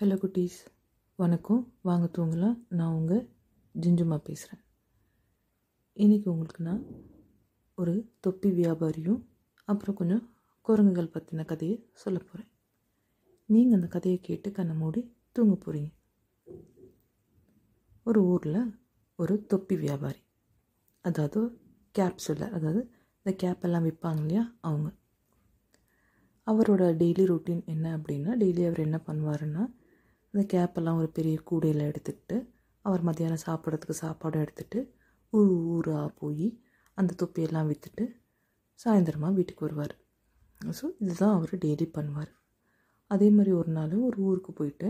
Hello குட்டீஸ். வணக்கம். வாங்க தூங்கலாம். நான் உங்கள் ஜிஞ்சுமா பேசுகிறேன் இன்றைக்கி உங்களுக்கு நான் ஒரு தொப்பி வியாபாரியும் அப்புறம் கொஞ்சம் குரங்குகள் பற்றின கதையை சொல்ல போகிறேன் நீங்கள் அந்த கதையை கேட்டு கண்ணை மூடி தூங்க போகிறீங்க ஒரு ஊரில் ஒரு தொப்பி வியாபாரி அதாவது கேப்ஸில் அதாவது இந்த கேப் எல்லாம் விற்பாங்க இல்லையா அவங்க. அவரோட டெய்லி ரொட்டீன் என்ன அப்படின்னா டெய்லி அவர் என்ன பண்ணுவாருன்னா அந்த கேப்பெல்லாம் ஒரு பெரிய கூடையில் எடுத்துக்கிட்டு அவர் மத்தியானம் சாப்பிட்றதுக்கு சாப்பாடு எடுத்துகிட்டு ஊர் ஊராக போய் அந்த தொப்பியெல்லாம் விற்றுட்டு சாயந்தரமாக வீட்டுக்கு வருவார். ஸோ இதுதான் அவர் டெய்லி பண்ணுவார். அதே மாதிரி ஒரு நாள் ஒரு ஊருக்கு போயிட்டு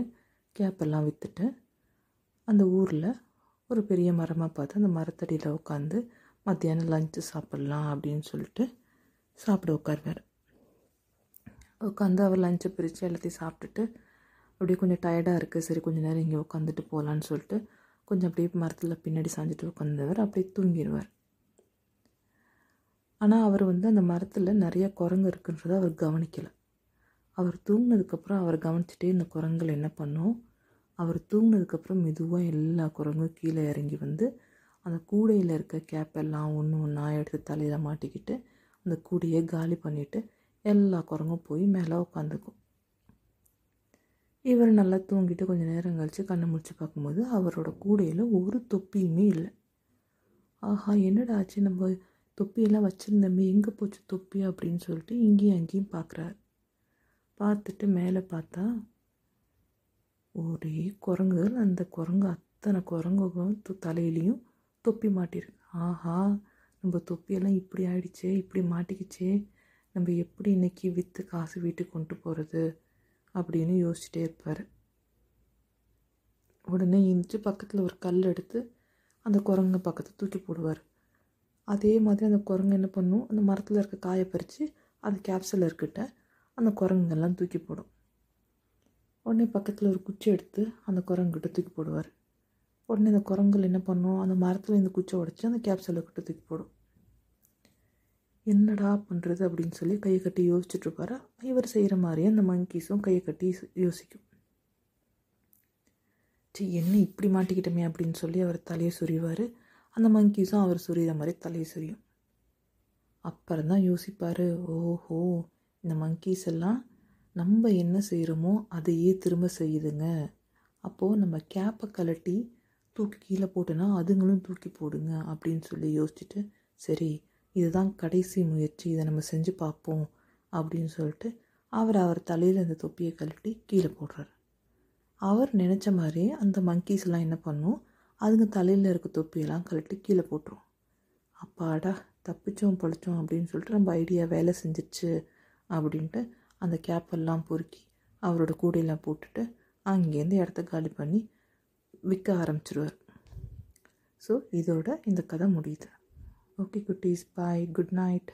கேப்பெல்லாம் விற்றுட்டு அந்த ஊரில் ஒரு பெரிய மரமாக பார்த்து அந்த மரத்தடியில் உட்காந்து மத்தியானம் லஞ்சு சாப்பிட்லாம் அப்படின்னு சொல்லிட்டு சாப்பிட உட்காருவார். உட்காந்து அவர் லஞ்சை பிரித்து எல்லாத்தையும் சாப்பிட்டுட்டு அப்படியே கொஞ்சம் டயர்டாக இருக்குது சரி கொஞ்சம் நேரம் இங்கே உட்காந்துட்டு போகலான்னு சொல்லிட்டு கொஞ்சம் அப்படியே மரத்தில் பின்னாடி சாஞ்சிட்டு உட்காந்தவர் அப்படியே தூங்கிடுவார் ஆனால் அவர் வந்து அந்த மரத்தில் நிறைய குரங்கு இருக்குன்றதை அவர் கவனிக்கலை. அவர் தூங்கினதுக்கப்புறம் அவர் கவனிச்சுட்டே இந்த குரங்குகள் என்ன பண்ணும்? அவர் தூங்கினதுக்கப்புறம் மெதுவாக எல்லா குரங்கும் கீழே இறங்கி வந்து அந்த கூடையில் இருக்க கேப்பெல்லாம் ஒன்று ஒன்றா எடுத்து தலையில் மாட்டிக்கிட்டு அந்த கூடையை காலி பண்ணிவிட்டு எல்லா குரங்கும் போய் மேலே உட்காந்துக்கும். இவர் நல்லா தூங்கிட்டு கொஞ்சம் நேரம் கழித்து கண்ணை முடிச்சு பார்க்கும்போது அவரோட கூடையில் ஒரு தொப்பியுமே இல்லை. ஆஹா என்னடா ஆச்சு? நம்ம தொப்பியெல்லாம் வச்சுருந்தோமே எங்கே போச்சு தொப்பி அப்படின்னு சொல்லிட்டு இங்கேயும் அங்கேயும் பார்க்குறாரு. பார்த்துட்டு மேலே பார்த்தா ஒரே குரங்குகள் அந்த குரங்கு அத்தனை குரங்குகளும் தலையிலையும் தொப்பி மாட்டிருக்கு. ஆஹா நம்ம தொப்பியெல்லாம் இப்படி ஆயிடுச்சே இப்படி மாட்டிக்கிச்சே நம்ம எப்படி இன்னைக்கு விற்று காசு வீட்டுக்கு கொண்டு போகிறது அப்படின்னு யோசிச்சுட்டே இருப்பார். உடனே இன்ச்சு பக்கத்தில் ஒரு கல் எடுத்து அந்த குரங்கு பக்கத்தை தூக்கி போடுவார். அதே மாதிரி அந்த குரங்கு என்ன பண்ணும்? அந்த மரத்தில் இருக்க காயை பறித்து அந்த கேப்சூல் இருக்கிட்ட அந்த குரங்குங்கெல்லாம் தூக்கி போடும். உடனே பக்கத்தில் ஒரு குச்சி எடுத்து அந்த குரங்குகிட்ட தூக்கி போடுவார். உடனே அந்த குரங்குகள் என்ன பண்ணும்? அந்த மரத்தில் இந்த குச்சை உடச்சி அந்த கேப்சூலை கிட்ட தூக்கி போடும். என்னடா பண்ணுறது அப்படின்னு சொல்லி கையை கட்டி யோசிச்சுட்டு இவர் செய்கிற மாதிரியே அந்த மங்கீஸும் கையை கட்டி யோசிக்கும். சரி என்ன இப்படி மாட்டிக்கிட்டோமே அப்படின்னு சொல்லி அவர் தலையை சுரிவார் அந்த மங்கீஸும் அவர் சொறிகிற மாதிரி தலையை சுரியும். அப்புறம் தான் யோசிப்பார் ஓஹோ இந்த மங்கீஸ் எல்லாம் நம்ம என்ன செய்கிறோமோ அதையே திரும்ப செய்யுதுங்க. அப்போது நம்ம கேப்பை கழட்டி தூக்கி கீழே போட்டோன்னா அதுங்களும் தூக்கி போடுங்க அப்படின்னு சொல்லி யோசிச்சுட்டு சரி இதுதான் கடைசி முயற்சி இதை நம்ம செஞ்சு பார்ப்போம் அப்படின்னு சொல்லிட்டு அவர் அவர் தலையில் அந்த தொப்பியை கழட்டி கீழே போடுறாரு. அவர் நினச்ச மாதிரியே அந்த மங்கீஸ்லாம் என்ன பண்ணும்? அதுங்க தலையில் இருக்க தொப்பியெல்லாம் கழட்டி கீழே போட்டுரும். அப்பாடா தப்பிச்சோம் பழிச்சோம் அப்படின்னு சொல்லிட்டு நம்ம ஐடியா வேலை செஞ்சிச்சு அப்படின்ட்டு அந்த கேப்பெல்லாம் பொறுக்கி அவரோட கூடையெல்லாம் போட்டுட்டு அங்கேருந்து இடத்த காலி பண்ணி விற்க ஆரம்பிச்சிருவார். ஸோ இதோட இந்த கதை முடியுது. ஓகே குட்டீஸ் பாய் குட் நைட்